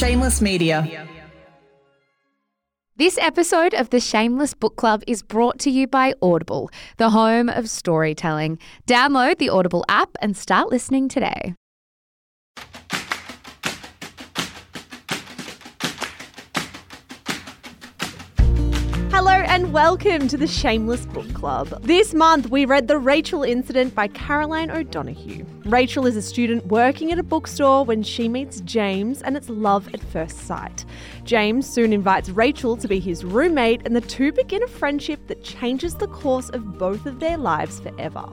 Shameless Media. This episode of the Shameless Book Club is brought to you by Audible, the home of storytelling. Download the Audible app and start listening today. And welcome to the Shameless Book Club. This month we read The Rachel Incident by Caroline O'Donoghue. Rachel is a student working at a bookstore when she meets James and it's love at first sight. James soon invites Rachel to be his roommate and the two begin a friendship that changes the course of both of their lives forever.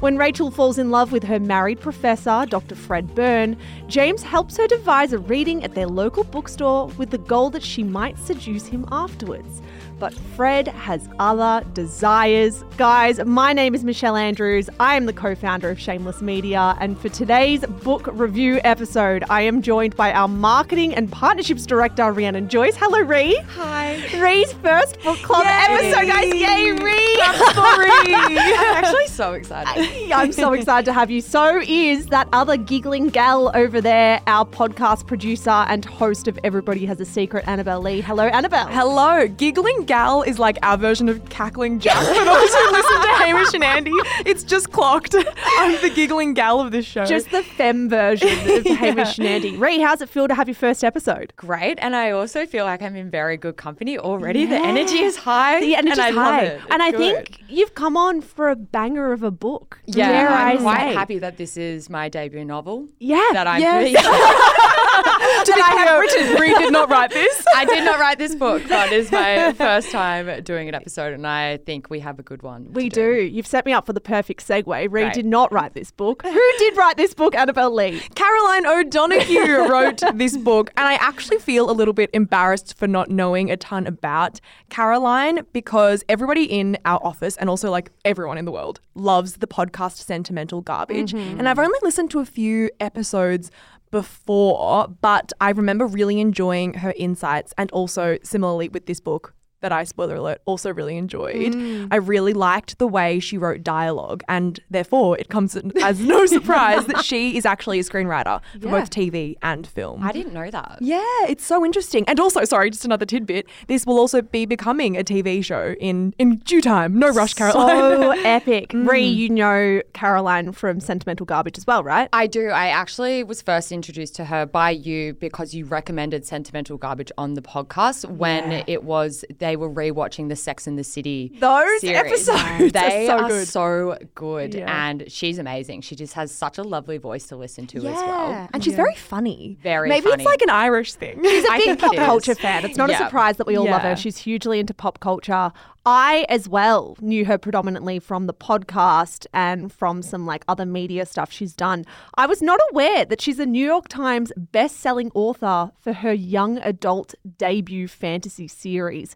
When Rachel falls in love with her married professor, Dr. Fred Byrne, James helps her devise a reading at their local bookstore with the goal that she might seduce him afterwards. But Fred has other desires. Guys, my name is Michelle Andrews. I am the co founder of Shameless Media. And for today's book review episode, I am joined by our marketing and partnerships director, Rhiannon Joyce. Hello, Ree. Hi. Ree's first book club Yay. episode, guys. Yay, Ree. I'm so excited. I'm so excited to have you. So is that other giggling gal over there, our podcast producer and host of Everybody Has a Secret, Annabelle Lee. Hello, Annabelle. Hello. Giggling Gal is like our version of Cackling Jack for those who listen to Hamish and Andy. It's just clocked. I'm the giggling gal of this show. Just the femme version of Hamish and Andy. Ree, how's it feel to have your first episode? great. And I also feel like I'm in very good company already. The energy is high. The energy's and I high. love it. And I think you've come on for a banger of a book. yeah, Dare I'm I quite say. happy that this is my debut novel. Yeah. That I'm to be I have written. Ree did not write this. I did not write this book, but it's my first time doing an episode, and I think we have a good one. we to do. You've set me up for the perfect segue. Ree Great. did not write this book. Who did write this book? Annabelle Lee. Caroline O'Donoghue wrote this book, and I actually feel a little bit embarrassed for not knowing a ton about Caroline because everybody in our office and also like everyone in the world loves the podcast Sentimental Garbage. Mm-hmm. And I've only listened to a few episodes before, but I remember really enjoying her insights and also similarly with this book that I, spoiler alert, also really enjoyed. Mm. I really liked the way she wrote dialogue, and therefore it comes as no surprise that she is actually a screenwriter for both TV and film. I didn't know that. Yeah, it's so interesting. And also, sorry, just another tidbit. This will also be becoming a TV show in in due time. No rush, Caroline. So epic. Mm. Re. you know Caroline from Sentimental Garbage as well, right? I do. I actually was first introduced to her by you because you recommended Sentimental Garbage on the podcast when it was they were rewatching the Sex and the City. Those series. episodes They are so are good. so good, Yeah. and she's amazing. She just has such a lovely voice to listen to as well. and she's very funny. Very funny. Maybe funny. it's like an Irish thing. She's a big pop culture fan. It's not a surprise that we all love her. She's hugely into pop culture. I, as well, knew her predominantly from the podcast and from some like other media stuff she's done. I was not aware that she's a New York Times best-selling author for her young adult debut fantasy series.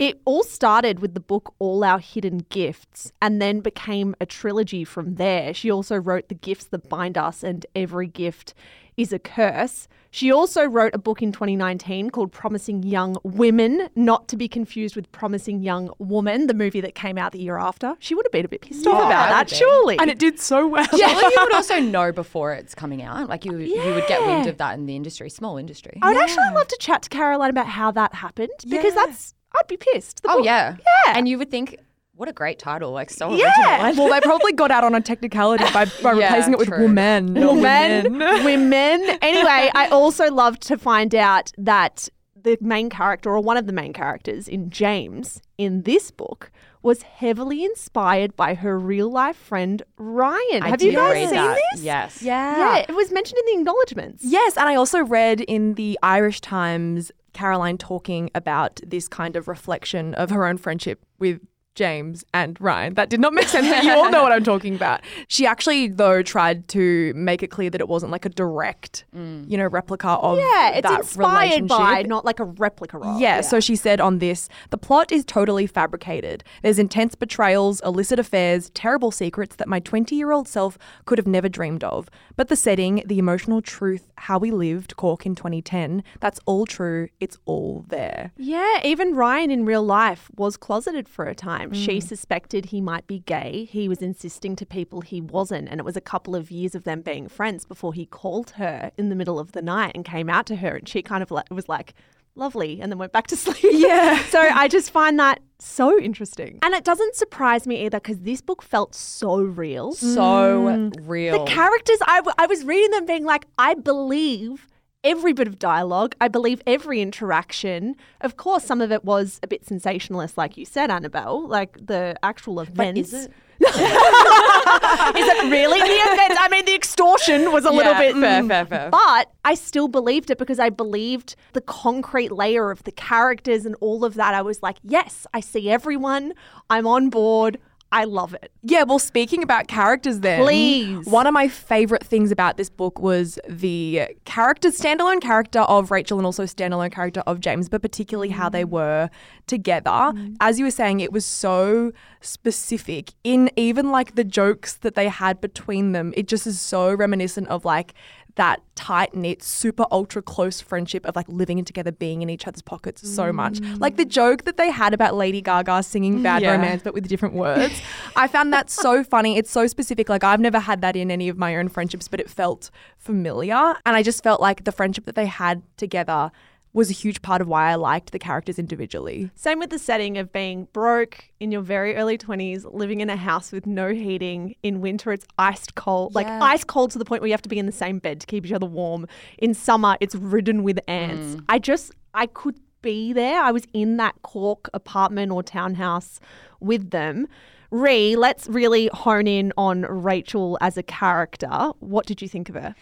It all started with the book All Our Hidden Gifts and then became a trilogy from there. She also wrote The Gifts That Bind Us and Every Gift is a Curse. She also wrote a book in 2019 called Promising Young Women, not to be confused with Promising Young Woman, the movie that came out the year after. She would have been a bit pissed off about that, surely. and it did so well. Surely you would also know before it's coming out. Like you, you would get wind of that in the industry, small industry. I would actually love to chat to Caroline about how that happened because Yeah. that's, I'd be pissed. The Oh book- yeah, Yeah. And you would think, what a great title! Like so Yeah. original. well, they probably got out on a technicality by, by Yeah, replacing it with true. women, women. women. Anyway, I also loved to find out that the main character or one of the main characters in James in this book was heavily inspired by her real life friend Ryan. I Have you guys read seen that. this? Yes. Yeah. Yeah, it was mentioned in the acknowledgements. Yes, and I also read in the Irish Times Caroline talking about this kind of reflection of her own friendship with James and Ryan. That did not make sense, but you all know what I'm talking about. She actually, though, tried to make it clear that it wasn't like a direct, mm. you know, replica of Yeah, it's that inspired by, not like a replica of. Yeah, so she said on this the plot is totally fabricated. There's intense betrayals, illicit affairs, terrible secrets that my 20 year old self could have never dreamed of. But the setting, the emotional truth, how we lived, Cork in 2010, that's all true. It's all there. Yeah, even Ryan in real life was closeted for a time. time. She mm. suspected he might be gay. He was insisting to people he wasn't. And it was a couple of years of them being friends before he called her in the middle of the night and came out to her. And she kind of was like, lovely, and then went back to sleep. Yeah. so I just find that so interesting. And it doesn't surprise me either because this book felt so real. So real. The characters, I, w- I was reading them being like, I believe every bit of dialogue. I believe every interaction. Of course, some of it was a bit sensationalist, like you said, Annabelle, like the actual events. is it? Is it really the events? I mean, the extortion was a little bit. fair, mm. fair, fair. But I still believed it because I believed the concrete layer of the characters and all of that. I was like, yes, I see everyone. I'm on board. I love it. Yeah, well, speaking about characters, then, Please. One of my favorite things about this book was the characters, standalone character of Rachel and also standalone character of James, but particularly how they mm. were together. Mm. As you were saying, it was so specific in even like the jokes that they had between them. It just is so reminiscent of like that tight knit, super ultra close friendship of like living together, being in each other's pockets so much. Mm. Like the joke that they had about Lady Gaga singing mm, Bad Yeah. Romance, but with different words. I found that so funny. It's so specific. Like I've never had that in any of my own friendships, but it felt familiar. And I just felt like the friendship that they had together was a huge part of why I liked the characters individually. Same with the setting of being broke in your very early 20s, living in a house with no heating. In winter, it's iced cold, like Yeah. ice cold to the point where you have to be in the same bed to keep each other warm. In summer, it's ridden with ants. Mm. I just, I could be there. I was in that Cork apartment or townhouse with them. Ree, let's really hone in on Rachel as a character. What did you think of her?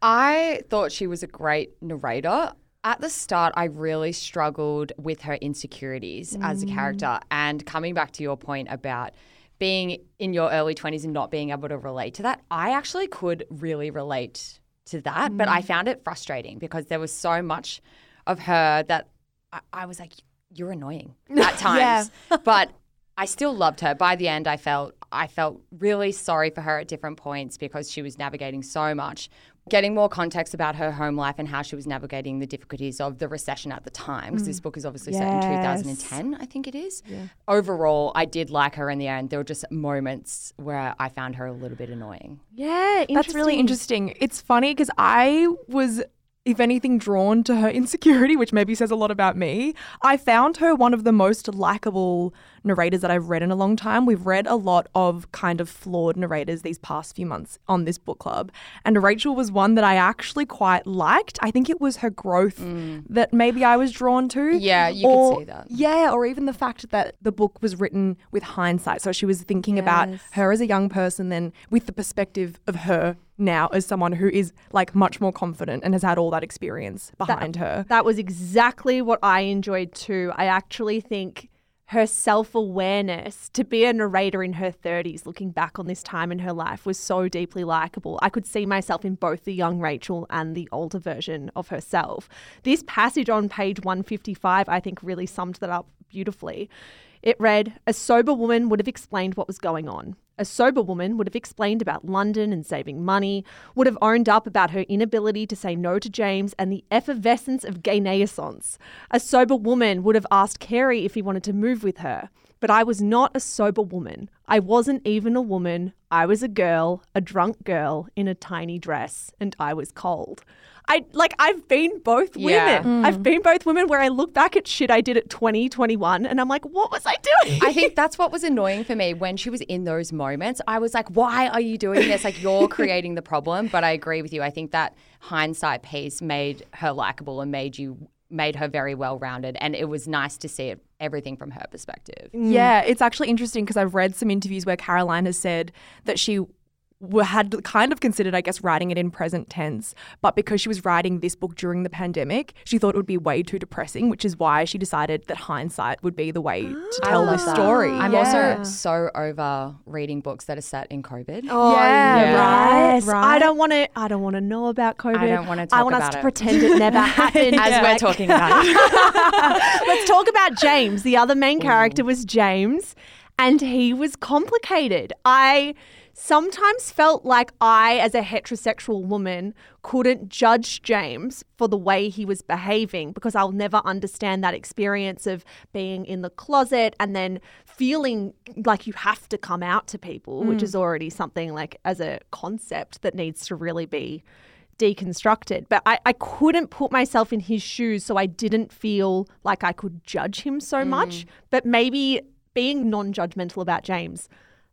I thought she was a great narrator. At the start, I really struggled with her insecurities as a character. Mm. And coming back to your point about being in your early 20s and not being able to relate to that, I actually could really relate to that. But I mm. found it frustrating because there was so much of her that I, I was like, you're annoying at times. But I still loved her. By the end, I felt I felt really sorry for her at different points because she was navigating so much. Getting more context about her home life and how she was navigating the difficulties of the recession at the time, because this mm. book is obviously set in 2010, I think it is. Overall, I did like her in the end. There were just moments where I found her a little bit annoying. Yeah, That's really interesting. It's funny because I was, if anything, drawn to her insecurity, which maybe says a lot about me. I found her one of the most likable narrators that I've read in a long time. We've read a lot of kind of flawed narrators these past few months on this book club. And Rachel was one that I actually quite liked. I think it was her growth that maybe I was drawn to. Mm. Yeah, you could see that. Yeah, or even the fact that the book was written with hindsight. So she was thinking about her as a young person, then with the perspective of her now as someone who is like much more confident and has had all that experience behind her. That was exactly what I enjoyed too. I actually think her self awareness to be a narrator in her 30s, looking back on this time in her life, was so deeply likable. I could see myself in both the young Rachel and the older version of herself. This passage on page 155, I think, really summed that up beautifully. It read A sober woman would have explained what was going on. A sober woman would have explained about London and saving money, would have owned up about her inability to say no to James and the effervescence of gay naissance. A sober woman would have asked Carey if he wanted to move with her. But I was not a sober woman. I wasn't even a woman. I was a girl, a drunk girl in a tiny dress, and I was cold. I like I've been both Yeah. women. Mm. I've been both women where I look back at shit I did at 20, 21 and I'm like, what was I doing? I think that's what was annoying for me when she was in those moments. I was like, why are you doing this? Like, you're creating the problem. But I agree with you. I think that hindsight piece made her likable and made you made her very well rounded. And it was nice to see it, everything from her perspective. Yeah, it's actually interesting because I've read some interviews where Caroline has said that she had kind of considered, I guess, writing it in present tense, but because she was writing this book during the pandemic, she thought it would be way too depressing, which is why she decided that hindsight would be the way to ah, tell love this that. story. I'm Yeah. also so over reading books that are set in COVID. Oh, Yeah, right, right. I don't want to. I don't want to know about COVID. I don't wanna I want us to it. pretend it never happened. As we're talking about it. Let's talk about James. The other main character was James, and he was complicated. I sometimes felt like I, as a heterosexual woman, couldn't judge James for the way he was behaving because I'll never understand that experience of being in the closet and then feeling like you have to come out to people, which mm. is already something like as a concept that needs to really be deconstructed. But I, I couldn't put myself in his shoes, so I didn't feel like I could judge him so much. Mm. But maybe being non judgmental about James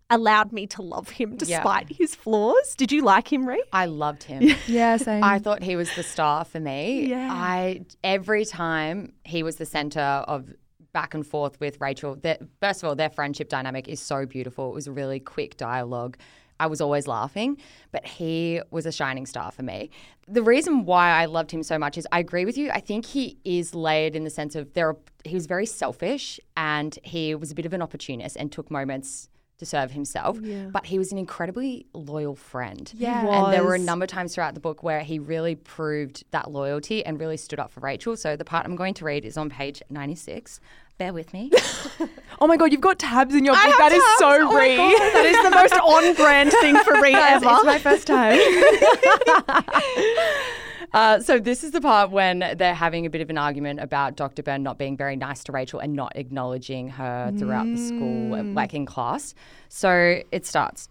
allowed me to love him despite his flaws. Did you like him, Ree? I loved him. Yeah, same. I thought he was the star for me. Yeah. I every time he was the center of back and forth with Rachel. That first of all, their friendship dynamic is so beautiful. It was a really quick dialogue. I was always laughing, but he was a shining star for me. The reason why I loved him so much is I agree with you. I think he is layered in the sense of there. Are, he was very selfish and he was a bit of an opportunist and took moments to serve himself. But he was an incredibly loyal friend. Yeah. And there were a number of times throughout the book where he really proved that loyalty and really stood up for Rachel. So the part I'm going to read is on page 96. Bear with me. oh my god, you've got tabs in your book. That is so oh Ree. That is the most on brand thing for Ree ever. It's my first time. Uh, so this is the part when they're having a bit of an argument about Dr. Byrne not being very nice to Rachel and not acknowledging her throughout the school, uh, like in class. So it starts.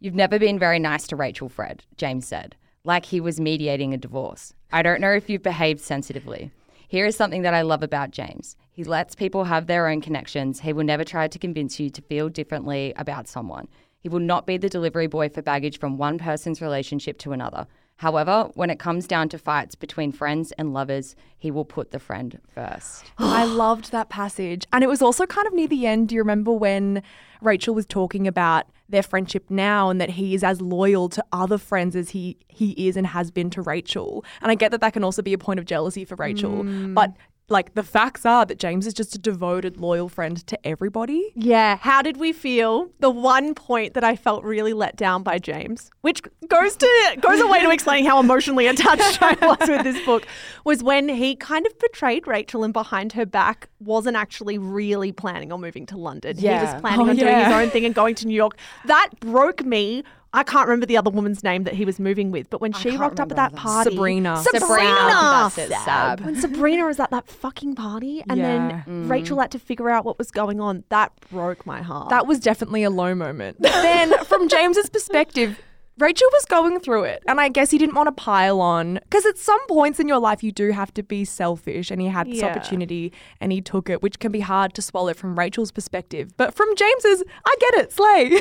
You've never been very nice to Rachel, Fred, James said, like he was mediating a divorce. I don't know if you've behaved sensitively. Here is something that I love about James. He lets people have their own connections. He will never try to convince you to feel differently about someone. He will not be the delivery boy for baggage from one person's relationship to another. However, when it comes down to fights between friends and lovers, he will put the friend first. I loved that passage. And it was also kind of near the end. Do you remember when Rachel was talking about their friendship now and that he is as loyal to other friends as he, he is and has been to Rachel? And I get that that can also be a point of jealousy for Rachel. Mm. But like the facts are that James is just a devoted, loyal friend to everybody. Yeah. How did we feel? The one point that I felt really let down by James, which goes to goes away to explain how emotionally attached I was with this book, was when he kind of betrayed Rachel and behind her back wasn't actually really planning on moving to London. Yeah. He was planning Oh, on doing his own thing and going to New York. That broke me. I can't remember the other woman's name that he was moving with, but when she rocked up at remember that either. party, Sabrina. Sabrina, That's it, Sab. when Sabrina was at that fucking party, and Yeah. then Rachel had to figure out what was going on. That broke my heart. That was definitely a low moment. But then, from James's perspective, Rachel was going through it, and I guess he didn't want to pile on because at some points in your life you do have to be selfish, and he had this Yeah. opportunity and he took it, which can be hard to swallow from Rachel's perspective. But from James's, I get it, slay.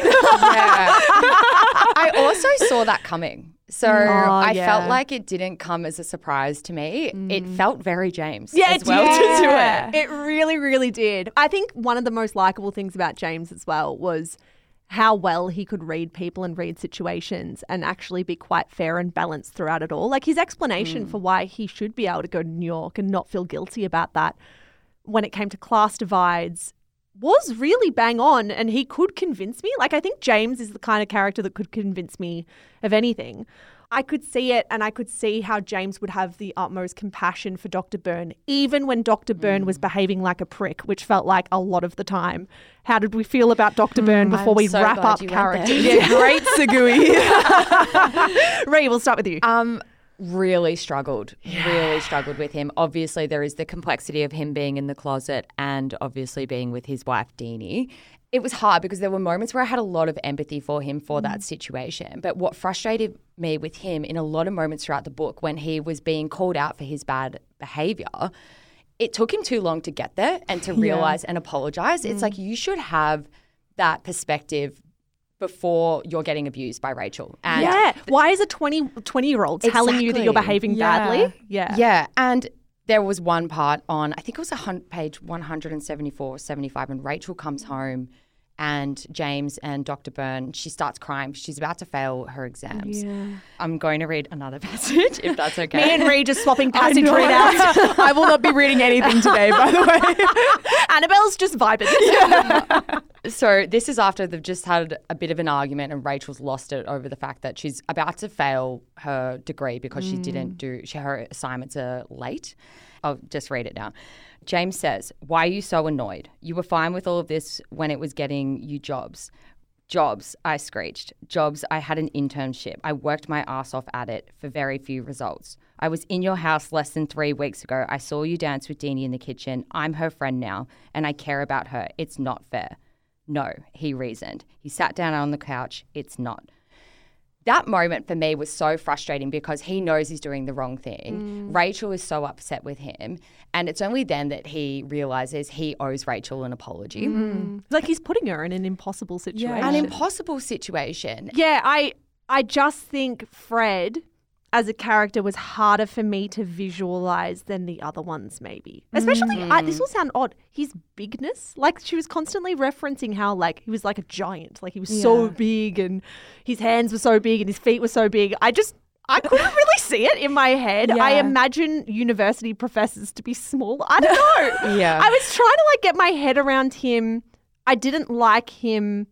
Yeah. I also saw that coming. So mm. I oh, yeah. felt like it didn't come as a surprise to me. It mm. felt very James Yeah, as it well did. to do Yeah. it. It really, really did. I think one of the most likable things about James as well was how well he could read people and read situations and actually be quite fair and balanced throughout it all. Like his explanation hmm. for why he should be able to go to New York and not feel guilty about that when it came to class divides was really bang on and he could convince me. Like I think James is the kind of character that could convince me of anything. I could see it and I could see how James would have the utmost compassion for Dr. Byrne, even when Dr. Byrne was behaving like a prick, which felt like a lot of the time. How did we feel about Dr. Byrne before we so wrap up characters? yeah, great segue. Ray, we'll start with you. Um, really struggled. Really struggled with him. Obviously, there is the complexity of him being in the closet and obviously being with his wife Deanie. It was hard because there were moments where I had a lot of empathy for him for that mm. situation. But what frustrated me with him in a lot of moments throughout the book when he was being called out for his bad behavior, it took him too long to get there and to realize and apologize. It's like mm. you should have that perspective before you're getting abused by Rachel. And yeah. Why is a 20, 20 year old telling you that you're behaving Yeah. badly? Yeah. Yeah, and there was one part on I think it was a hun- page 174, 75, and Rachel comes home, and James and Dr. Byrne, she starts crying. She's about to fail her exams. Yeah. I'm going to read another passage if that's okay. Me and Ray just swapping passage readouts. I will not be reading anything today, by the way. Annabelle's just vibing. So this is after they've just had a bit of an argument, and Rachel's lost it over the fact that she's about to fail her degree because she mm. didn't do she, her assignments are late. I'll just read it now. James says, "Why are you so annoyed? You were fine with all of this when it was getting you jobs." Jobs, I screeched. Jobs, I had an internship. I worked my ass off at it for very few results. I was in your house less than three weeks ago. I saw you dance with Deanie in the kitchen. I'm her friend now, and I care about her. It's not fair. No, he reasoned. He sat down on the couch. It's not. That moment for me was so frustrating because he knows he's doing the wrong thing. Mm. Rachel is so upset with him. And it's only then that he realizes he owes Rachel an apology. Mm. It's like he's putting her in an impossible situation. An impossible situation. Yeah, I I just think Fred as a character was harder for me to visualize than the other ones maybe. Especially I, mm. this will sound odd, his bigness. Like she was constantly referencing how like he was like a giant, like he was so big and his hands were so big and his feet were so big. I just I couldn't really see it in my head. I imagine university professors to be small. I don't know. Yeah. I was trying to like get my head around him. I didn't like him,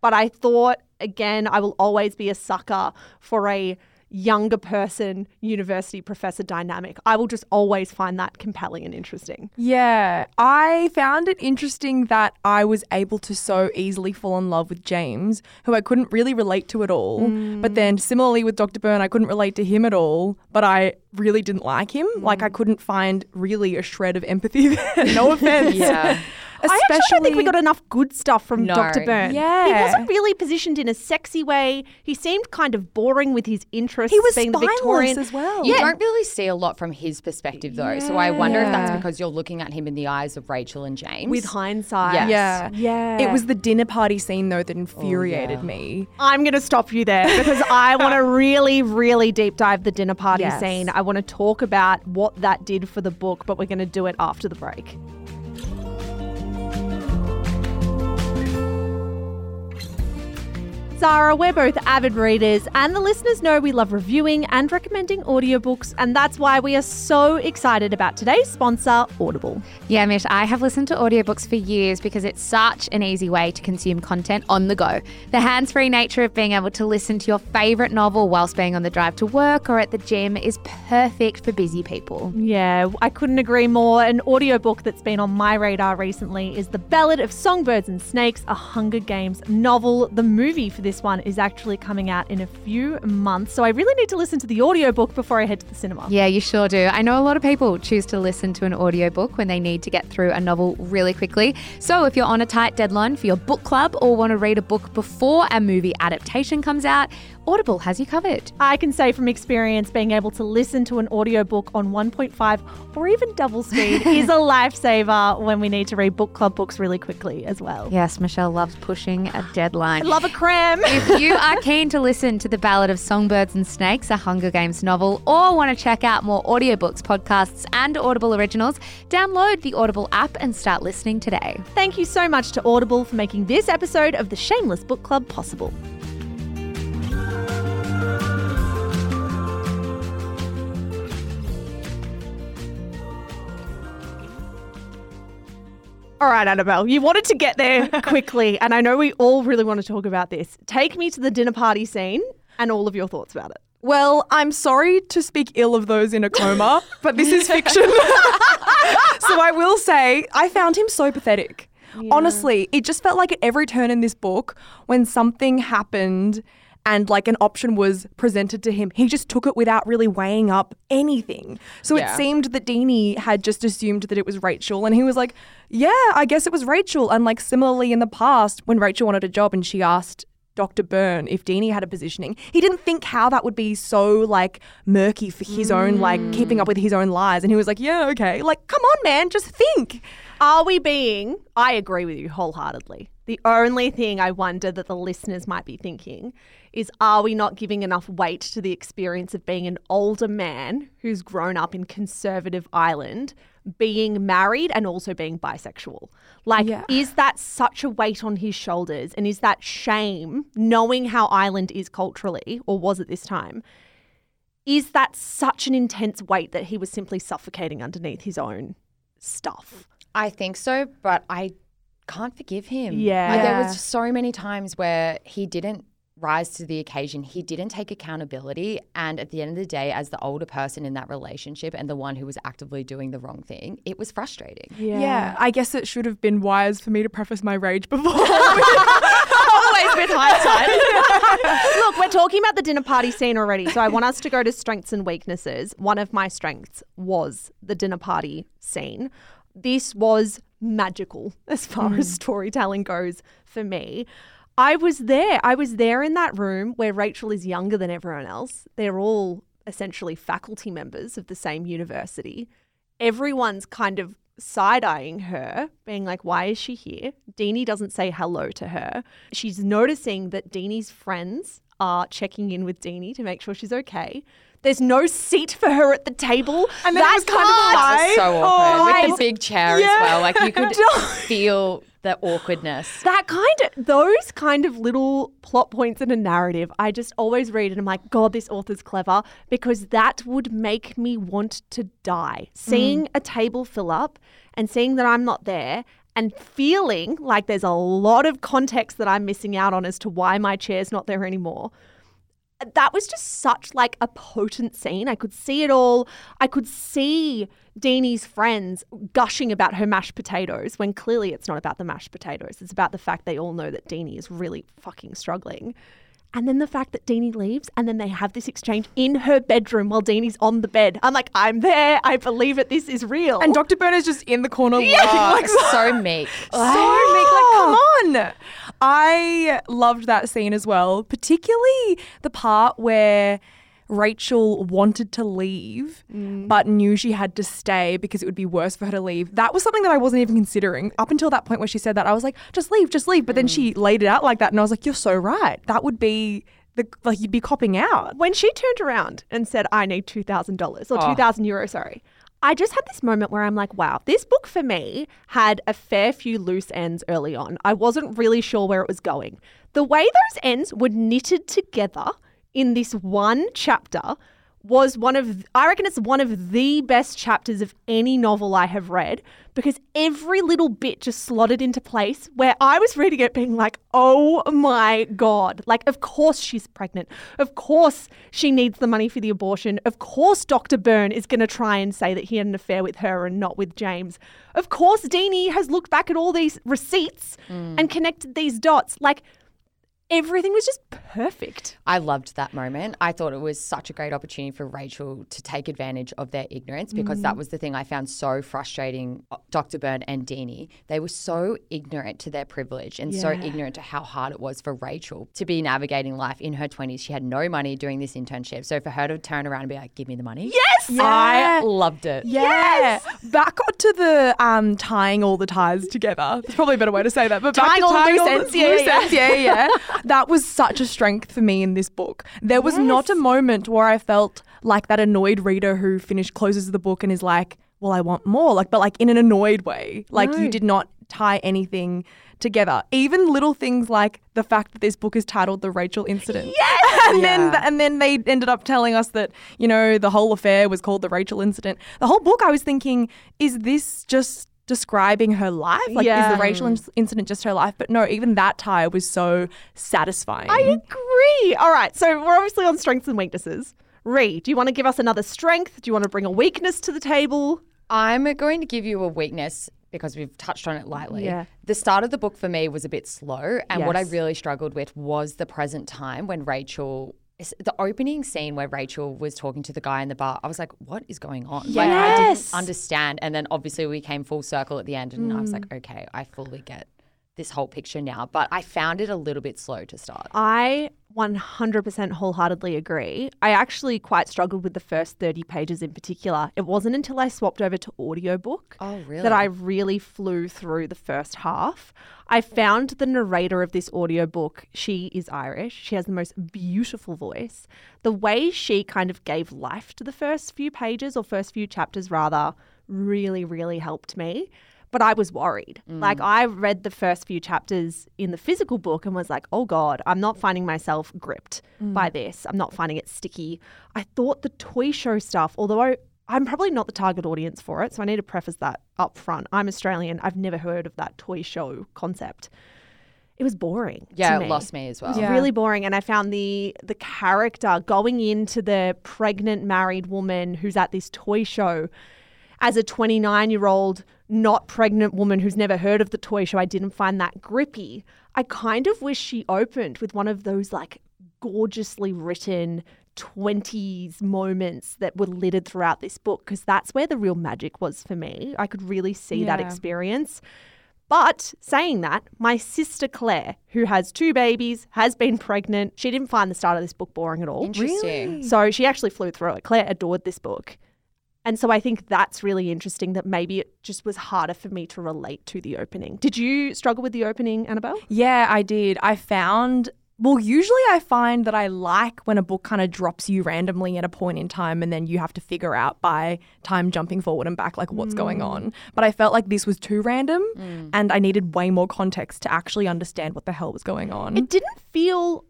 but I thought again, I will always be a sucker for a younger person university professor dynamic. I will just always find that compelling and interesting. Yeah, I found it interesting that I was able to so easily fall in love with James, who I couldn't really relate to at all. But then similarly with Dr. Byrne, I couldn't relate to him at all, but I really didn't like him. Mm. Like I couldn't find really a shred of empathy there. no offense. Yeah. I actually don't think we got enough good stuff from No. Dr. Byrne. Yeah. He wasn't really positioned in a sexy way. He seemed kind of boring with his interests. He was being the spineless Victorian. as well. You don't really see a lot from his perspective, though. So I wonder if that's Yeah. because you're looking at him in the eyes of Rachel and James. With hindsight. Yes. Yeah. Yeah. It was the dinner party scene though that infuriated oh, me. I'm going to stop you there because I want to really, really deep dive the dinner party Yes. scene. I want to talk about what that did for the book, but we're going to do it after the break. Zara, we're both avid readers, and the listeners know we love reviewing and recommending audiobooks, and that's why we are so excited about today's sponsor, Audible. Yeah, Mish, I have listened to audiobooks for years because it's such an easy way to consume content on the go. The hands free nature of being able to listen to your favourite novel whilst being on the drive to work or at the gym is perfect for busy people. Yeah, I couldn't agree more. An audiobook that's been on my radar recently is The Ballad of Songbirds and Snakes, a Hunger Games novel. The movie for this one is actually coming out in a few months, so I really need to listen to the audiobook before I head to the cinema. Yeah, you sure do. I know a lot of people choose to listen to an audiobook when they need to get through a novel really quickly. So if you're on a tight deadline for your book club or want to read a book before a movie adaptation comes out, Audible has you covered. I can say from experience, being able to listen to an audiobook on 1.5 or even double speed is a lifesaver when we need to read book club books really quickly as well. Yes, Michelle loves pushing a deadline. I love a cram. if you are keen to listen to The Ballad of Songbirds and Snakes, a Hunger Games novel, or want to check out more audiobooks, podcasts, and Audible originals, download the Audible app and start listening today. Thank you so much to Audible for making this episode of the Shameless Book Club possible. All right, Annabelle, you wanted to get there quickly, and I know we all really want to talk about this. Take me to the dinner party scene and all of your thoughts about it. Well, I'm sorry to speak ill of those in a coma, but this is fiction. so I will say, I found him so pathetic. Honestly, it just felt like at every turn in this book, when something happened and like an option was presented to him, he just took it without really weighing up anything. So Yeah. it seemed that Deanie had just assumed that it was Rachel, and he was like, Yeah, I guess it was Rachel. And like similarly in the past, when Rachel wanted a job and she asked Dr. Byrne if Deanie had a positioning. He didn't think how that would be so like murky for his own like keeping up with his own lies. And he was like, yeah, okay. Like, come on, man, just think. Are we being, I agree with you wholeheartedly. The only thing I wonder that the listeners might be thinking is are we not giving enough weight to the experience of being an older man who's grown up in conservative Ireland, being married and also being bisexual? Like, Yeah. is that such a weight on his shoulders? And is that shame, knowing how Ireland is culturally, or was at this time? Is that such an intense weight that he was simply suffocating underneath his own stuff? I think so, but I can't forgive him. Yeah. Like, there was so many times where he didn't rise to the occasion. He didn't take accountability. And at the end of the day, as the older person in that relationship and the one who was actively doing the wrong thing, it was frustrating. Yeah. yeah I guess it should have been wise for me to preface my rage before. Always with hindsight. Look, we're talking about the dinner party scene already, so I want us to go to strengths and weaknesses. One of my strengths was the dinner party scene. This was magical as far as mm. storytelling goes for me. I was there. I was there in that room where Rachel is younger than everyone else. They're all essentially faculty members of the same university. Everyone's kind of side eyeing her, being like, why is she here? Deanie doesn't say hello to her. She's noticing that Deanie's friends are checking in with Deanie to make sure she's okay. There's no seat for her at the table. And then it was kind of part- high. So awkward with the big chair Yeah. as well. Like you could feel the awkwardness. that kind of those kind of little plot points in a narrative i just always read and i'm like god this author's clever because that would make me want to die mm. seeing a table fill up and seeing that i'm not there and feeling like there's a lot of context that i'm missing out on as to why my chair's not there anymore that was just such like a potent scene. I could see it all. I could see Deanie's friends gushing about her mashed potatoes when clearly it's not about the mashed potatoes. It's about the fact they all know that Deanie is really fucking struggling. And then the fact that Deanie leaves and then they have this exchange in her bedroom while Deanie's on the bed. I'm like, I'm there. I believe it. This is real. And Dr. Burner's just in the corner looking Oh, like so meek. so meek. Like, come ah. on. I loved that scene as well, particularly the part where Rachel wanted to leave, mm. but knew she had to stay because it would be worse for her to leave. That was something that I wasn't even considering up until that point where she said that. I was like, just leave, just leave. But then mm. she laid it out like that, and I was like, you're so right. That would be the like you'd be copping out. when she turned around and said, I need $2,000 or ah. 2,000 euros, sorry, I just had this moment where I'm like, wow, this book for me had a fair few loose ends early on. I wasn't really sure where it was going. The way those ends were knitted together in this one chapter was one of, I reckon it's one of the best chapters of any novel I have read because every little bit just slotted into place where I was reading it being like, oh my God. Like, of course she's pregnant. Of course she needs the money for the abortion. Of course Dr. Byrne is going to try and say that he had an affair with her and not with James. Of course Deanie has looked back at all these receipts mm. and connected these dots. Like, everything was just perfect. I loved that moment. I thought it was such a great opportunity for Rachel to take advantage of their ignorance because that was the thing I found so frustrating. uh, Dr. Byrne and Deanie, they were so ignorant to their privilege and so ignorant to how hard it was for Rachel to be navigating life in her 20s. She had no money doing this internship. So for her to turn around and be like, give me the money. Yes! I loved it. Yeah. Back to the um, tying all the ties together. There's probably a better way to say that. But back Tying to all the tying loose all the yeah, loose yeah. ends, yeah, yeah. that was such a strength for me in this book. There was not a moment where I felt like that annoyed reader who finished closes the book and is like, "Well, I want more," like, but like in an annoyed way. Like you did not tie anything together. Even little things like the fact that this book is titled "The Rachel Incident." Yes, and then and then they ended up telling us that you know the whole affair was called the Rachel Incident. The whole book, I was thinking, is this just describing her life? Like, Yeah. is the Rachel in- incident just her life? But no, even that tie was so satisfying. I agree. All right, so we're obviously on strengths and weaknesses. Ree, do you want to give us another strength? Do you want to bring a weakness to the table? I'm going to give you a weakness because we've touched on it lightly. Yeah. The start of the book for me was a bit slow, and what I really struggled with was the present time when Rachel. The opening scene where Rachel was talking to the guy in the bar, I was like, "What is going on?" Like, I Yes. didn't understand, and then obviously we came full circle at the end, and I was Mm. like, "Okay, I fully get this whole picture now." But I found it a little bit slow to start. I 100% wholeheartedly agree. I actually quite struggled with the first 30 pages in particular. It wasn't until I swapped over to audiobook Oh, really? that I really flew through the first half. I found the narrator of this audiobook, she is Irish. She has the most beautiful voice. The way she kind of gave life to the first few pages or first few chapters rather really really helped me but I was worried. Like mm. I read the first few chapters in the physical book and was like, "Oh god, I'm not finding myself gripped mm. by this. I'm not finding it sticky." I thought the toy show stuff, although I, I'm probably not the target audience for it, so I need to preface that up front. I'm Australian. I've never heard of that toy show concept. It was boring. to Yeah, me. it lost me as well. It was Yeah. really boring, and I found the the character going into the pregnant married woman who's at this toy show as a 29 year old not pregnant woman who's never heard of the toy show. I didn't find that grippy. I kind of wish she opened with one of those like gorgeously written 20s moments that were littered throughout this book because that's where the real magic was for me. I could really see that experience. But saying that, my sister Claire, who has two babies, has been pregnant, she didn't find the start of this book boring at all. Interesting. So she actually flew through it. Claire adored this book. And so I think that's really interesting that maybe it just was harder for me to relate to the opening. Did you struggle with the opening, Annabelle? Yeah, I did. I found, well, usually I find that I like when a book kind of drops you randomly at a point in time and then you have to figure out by time jumping forward and back, like what's going on. Mm. But I felt like this was too random mm. and I needed way more context to actually understand what the hell was going on. It didn't feel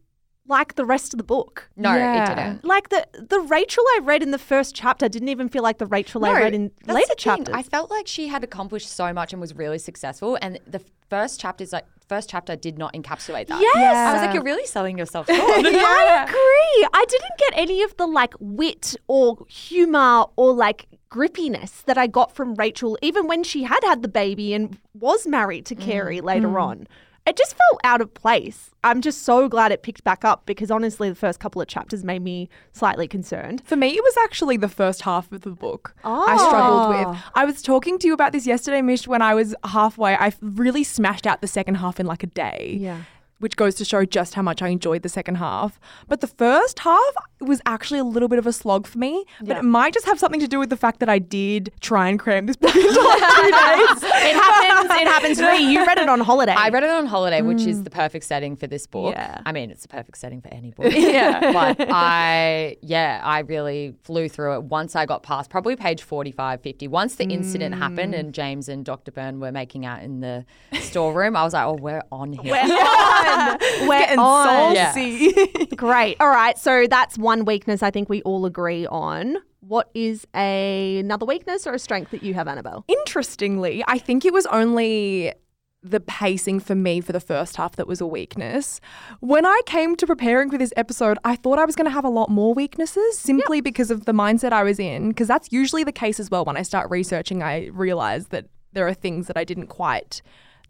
like the rest of the book. No, Yeah. it didn't. Like the the Rachel I read in the first chapter didn't even feel like the Rachel I read in that's later the thing. chapters. I felt like she had accomplished so much and was really successful, and the first chapters, like first chapter, did not encapsulate that. Yes. I was like, you're really selling yourself short. I agree. I didn't get any of the like wit or humor or like grippiness that I got from Rachel, even when she had had the baby and was married to Carey mm. later mm. on. It just felt out of place. I'm just so glad it picked back up because honestly, the first couple of chapters made me slightly concerned. For me, it was actually the first half of the book I ah. struggled with. I was talking to you about this yesterday, Mish, when I was halfway. I really smashed out the second half in like a day. Yeah. Which goes to show just how much I enjoyed the second half. But the first half was actually a little bit of a slog for me. But it might just have something to do with the fact that I did try and cram this book into like two days. It happens. It happens. Ree, you read it on holiday. I read it on holiday, which is mm. the perfect setting for this book. Yeah. I mean, it's the perfect setting for any book. yeah. But I, yeah, I really flew through it once I got past probably page 45, 50. Once the incident happened mm. and James and Dr. Byrne were making out in the storeroom, I was like, oh, we're on here. We're Getting on. Yeah. saucy. Great. All right. So that's one weakness I think we all agree on. What is a, another weakness or a strength that you have, Annabelle? Interestingly, I think it was only the pacing for me for the first half that was a weakness. When I came to preparing for this episode, I thought I was going to have a lot more weaknesses simply because of the mindset I was in. Because that's usually the case as well. When I start researching, I realize that there are things that I didn't quite.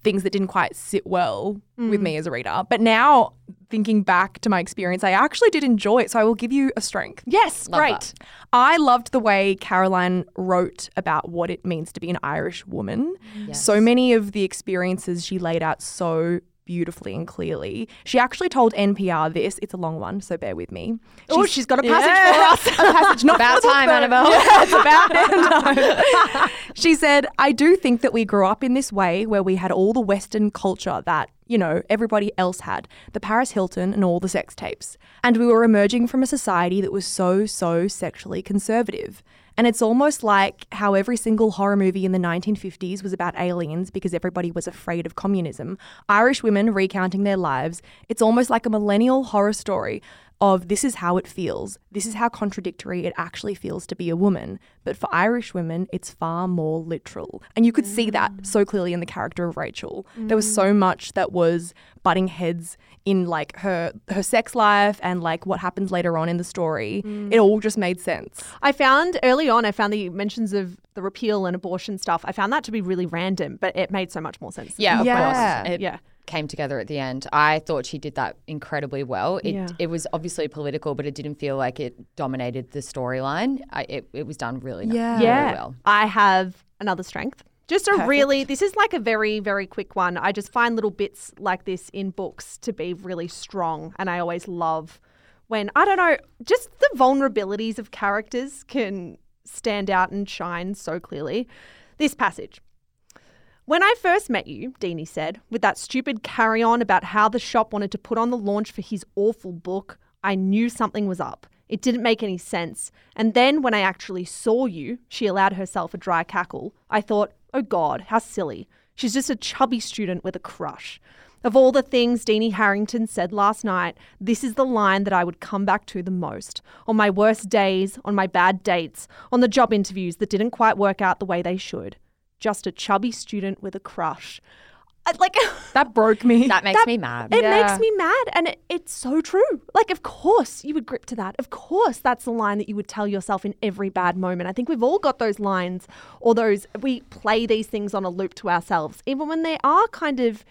Things that didn't quite sit well with mm. me as a reader. But now, thinking back to my experience, I actually did enjoy it. So I will give you a strength. Yes. Love great. that. I loved the way Caroline wrote about what it means to be an Irish woman. So many of the experiences she laid out so beautifully and clearly. She actually told NPR this. It's a long one, so bear with me. Oh, she's got a passage Yeah. for us. a passage, not About book, time, Annabelle. Yeah, it's about time. she said, I do think that we grew up in this way where we had all the Western culture that, you know, everybody else had the Paris Hilton and all the sex tapes. And we were emerging from a society that was so, so sexually conservative. And it's almost like how every single horror movie in the 1950s was about aliens because everybody was afraid of communism. Irish women recounting their lives. It's almost like a millennial horror story of this is how it feels. This is how contradictory it actually feels to be a woman. But for Irish women, it's far more literal. And you could see that so mm. clearly in the character of Rachel. There was mm. so much that was butting heads in like her her sex life and like what happens later on in the story. It all just made sense. I found early on, I found the mentions of the repeal and abortion stuff. I found that to be really random, but it made so much more sense. Yeah, of Yeah. course. It Yeah. came together at the end. I thought she did that incredibly well. It Yeah. it was obviously political, but it didn't feel like it dominated the storyline. I- It it was done really, Yeah. really Yeah. well. I have another strength. Just a really, this is like a very, very quick one. I just find little bits like this in books to be really strong. And I always love when, I don't know, just the vulnerabilities of characters can stand out and shine so clearly. This passage. When I first met you, Deanie said, with that stupid carry on about how the shop wanted to put on the launch for his awful book, I knew something was up. It didn't make any sense. And then when I actually saw you, she allowed herself a dry cackle. I thought, oh God, how silly. She's just a chubby student with a crush. Of all the things Deanie Harrington said last night, this is the line that I would come back to the most. On my worst days, on my bad dates, on the job interviews that didn't quite work out the way they should. Just a chubby student with a crush. I- Like, That broke me. That makes That- me mad. it Yeah. makes me mad. And it, it's so true. Like, of course you would grip to that. Of course that's the line that you would tell yourself in every bad moment. I think we've all got those lines or those, we play these things on a loop to ourselves, even when they are kind of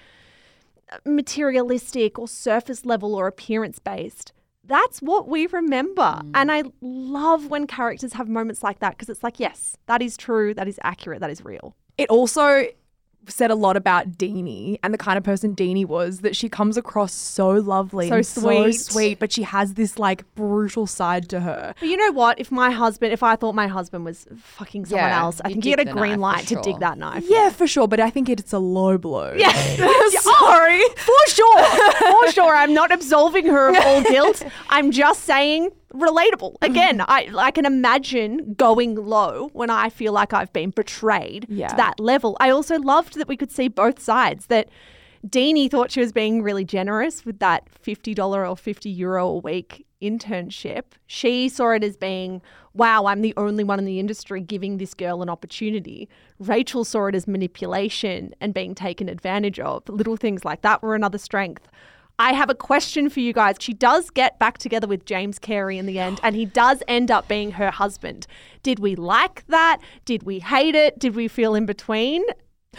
materialistic or surface level or appearance based. That's what we remember. Mm. And I love when characters have moments like that because it's like, yes, that is true, that is accurate, that is real. It also said a lot about Deanie and the kind of person Deanie was that she comes across so lovely, So sweet. so sweet, but she has this like brutal side to her. But you know what? If my husband, if I thought my husband was fucking someone Yeah, else, I you'd think you get a green knife light for to dig that knife. Yeah, for sure, but I think it's a low blow. Yeah. Oh, sorry. For sure. For sure. I'm not absolving her of all guilt. I'm just saying relatable. Mm-hmm. Again, I I can imagine going low when I feel like I've been betrayed Yeah. to that level. I also loved that we could see both sides that Deenie thought she was being really generous with that $50 or 50 euro a week internship. She saw it as being, wow, I'm the only one in the industry giving this girl an opportunity. Rachel saw it as manipulation and being taken advantage of. Little things like that were another strength. I have a question for you guys. She does get back together with James Carey in the end, and he does end up being her husband. Did we like that? Did we hate it? Did we feel in between?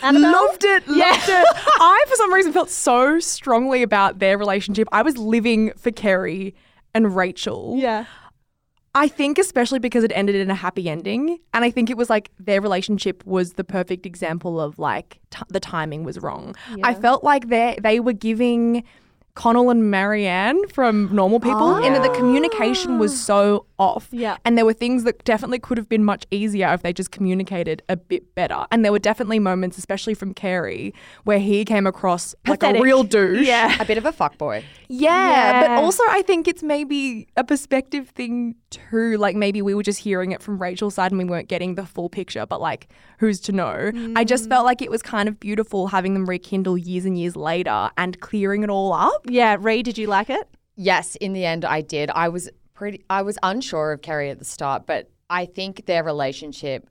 Annabelle? Loved it, loved it. I, for some reason, felt so strongly about their relationship. I was living for Carey and Rachel. Yeah. I think especially because it ended in a happy ending, and I think it was like their relationship was the perfect example of like t- the timing was wrong. I felt like they they were giving Connell and Marianne from Normal People, oh. and that the communication was so off. Yeah. and there were things that definitely could have been much easier if they just communicated a bit better. And there were definitely moments, especially from Carey, where he came across like a real douche. Yeah. A bit of a fuckboy. Yeah, but also I think it's maybe a perspective thing too. Like maybe we were just hearing it from Rachel's side and we weren't getting the full picture, but like who's to know? I just mm. felt like it was kind of beautiful having them rekindle years and years later and clearing it all up. Yeah. Ray, did you like it? Yes, in the end, I did. I was pretty. I was unsure of Carey at the start, but I think their relationship.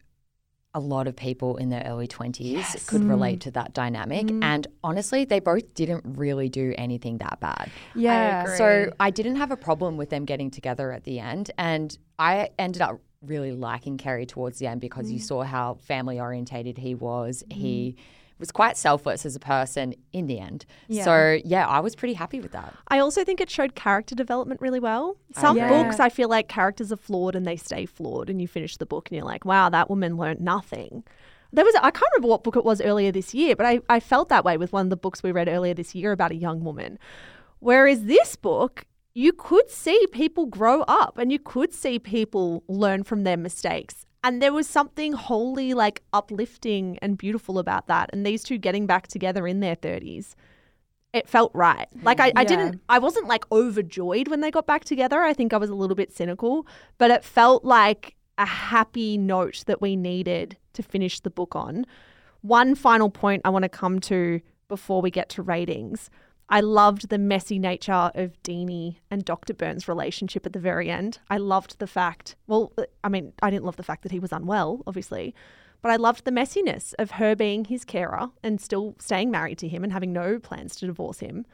A lot of people in their early 20s could mm. relate to that dynamic. Mm. And honestly, they both didn't really do anything that bad. Yeah. So I didn't have a problem with them getting together at the end. And I ended up really liking Carey towards the end because you mm. saw how family orientated he was. He mm-hmm. Was quite selfless as a person in the end. So yeah, I was pretty happy with that. I also think it showed character development really well. Oh, Some agree. books, I feel like characters are flawed and they stay flawed, and you finish the book and you're like, wow, that woman learned nothing. There was, I can't remember what book it was earlier this year, but I, I felt that way with one of the books we read earlier this year about a young woman. Whereas this book, you could see people grow up and you could see people learn from their mistakes. And there was something wholly like uplifting and beautiful about that. And these two getting back together in their 30s it felt right. Like I, I didn't I wasn't like overjoyed when they got back together. I think I was a little bit cynical, but it felt like a happy note that we needed to finish the book on. One final point I want to come to before we get to ratings. I loved the messy nature of Deenie and Dr. Byrne's relationship at the very end. I loved the fact, well, I mean, I didn't love the fact that he was unwell, obviously, but I loved the messiness of her being his carer and still staying married to him and having no plans to divorce him,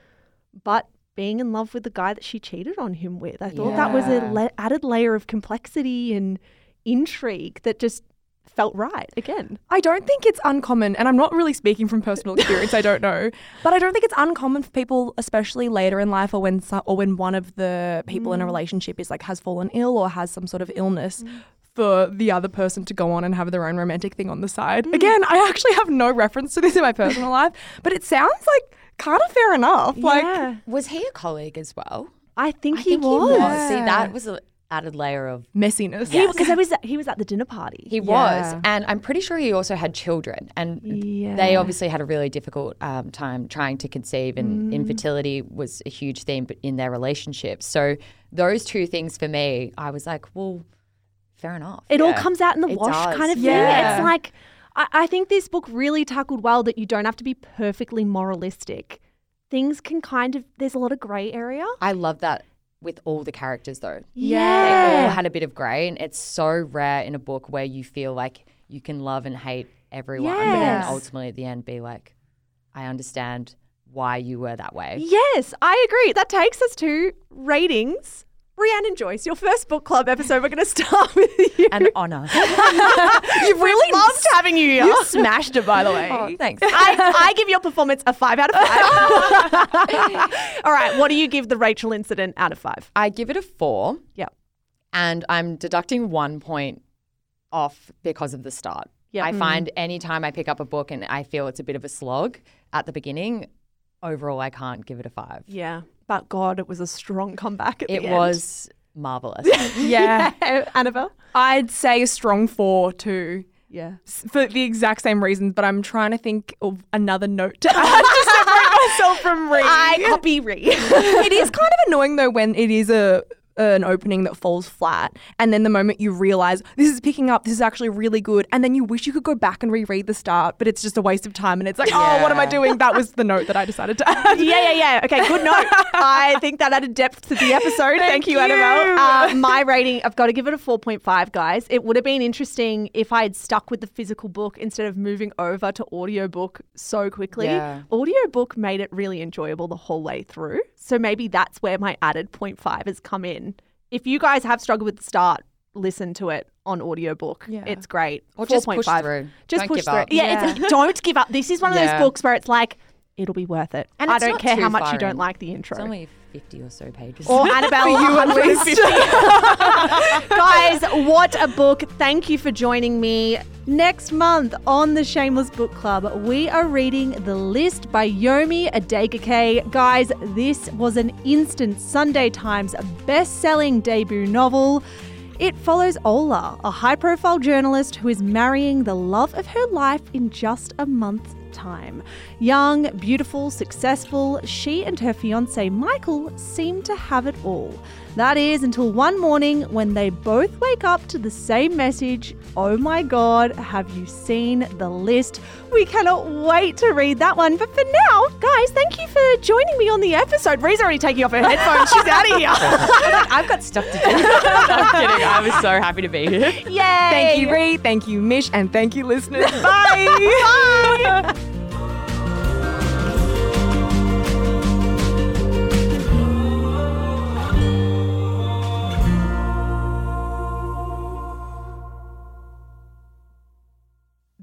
but being in love with the guy that she cheated on him with. I thought that was an Yeah. la- added layer of complexity and intrigue that just felt right again. I don't think it's uncommon, and I'm not really speaking from personal experience. I don't know, but I don't think it's uncommon for people, especially later in life, or when so, or when one of the people in a mm. relationship is like has fallen ill or has some sort of illness, mm. for the other person to go on and have their own romantic thing on the side. Mm. Again, I actually have no reference to this in my personal life, but it sounds like kind of fair enough. Like, Was he a colleague as well? I think, I he, think was. he was. See, that was an added layer of messiness. He because I was he was at the dinner party. He was, and I'm pretty sure he also had children, and Yeah. they obviously had a really difficult um, time trying to conceive, and infertility was a huge theme in their relationship. So those two things for me, I was like, well, fair enough. It all comes out in the It wash does. kind of thing. It's like I, I think this book really tackled well that you don't have to be perfectly moralistic. Things can kind of there's a lot of grey area. I love that with all the characters though. Yeah. They all had a bit of grey, and it's so rare in a book where you feel like you can love and hate everyone, but then ultimately at the end be like, I understand why you were that way. Yes, I agree. That takes us to ratings. Rhiannon and Joyce, your first book club episode. We're going to start with you. An honour. You've really loved having you here. You smashed it, by the way. oh, thanks. I, I give your performance a five out of five. All right, what do you give the Rachel incident out of five? I give it a four. Yep. And I'm deducting one point off because of the start. Yep. I mm-hmm. find anytime I pick up a book and I feel it's a bit of a slog at the beginning, overall I can't give it a five. Yeah, but God, it was a strong comeback at It the end. was marvelous. Yeah. Annabelle? I'd say a strong four too. Yeah. For the exact same reasons, but I'm trying to think of another note to add to separate myself from Ree. I copy Ree. it is kind of annoying though when it is a an opening that falls flat and then the moment you realize this is picking up this is actually really good and then you wish you could go back and reread the start but it's just a waste of time and it's like oh what am i doing that was the note that i decided to add yeah, yeah, yeah. Okay, good note. I think that added depth to the episode. Thank, you, you. Annabelle. Uh, my rating, I've got to give it a 4.5, guys. It would have been interesting if I had stuck with the physical book instead of moving over to audiobook so quickly. Yeah. Audiobook made it really enjoyable the whole way through. So maybe that's where my added 0.5 has come in. If you guys have struggled with the start, listen to it on audiobook. Yeah. It's great. Or just push 4.5. through. Just Don't push through. up. Yeah, It's, don't give up. This is one of those books where it's like, it'll be worth it. And I don't care how much you don't like the intro. It's only 50 or so pages. or Annabelle, you at 150. Guys, what a book. Thank you for joining me. Next month on the Shameless Book Club, we are reading The List by Yomi Adegoke. Guys, this was an instant Sunday Times best-selling debut novel. It follows Ola, a high-profile journalist who is marrying the love of her life in just a month's time. Young, beautiful, successful, she and her fiance Michael seem to have it all. That is until one morning when they both wake up to the same message Oh my god, have you seen the list? We cannot wait to read that one. But for now, guys, thank you for joining me on the episode. Ree's already taking off her headphones. She's out of here. I've got stuff to do. I'm kidding. I was so happy to be here. Yay! thank you Ree thank you mish and thank you listeners bye Bye.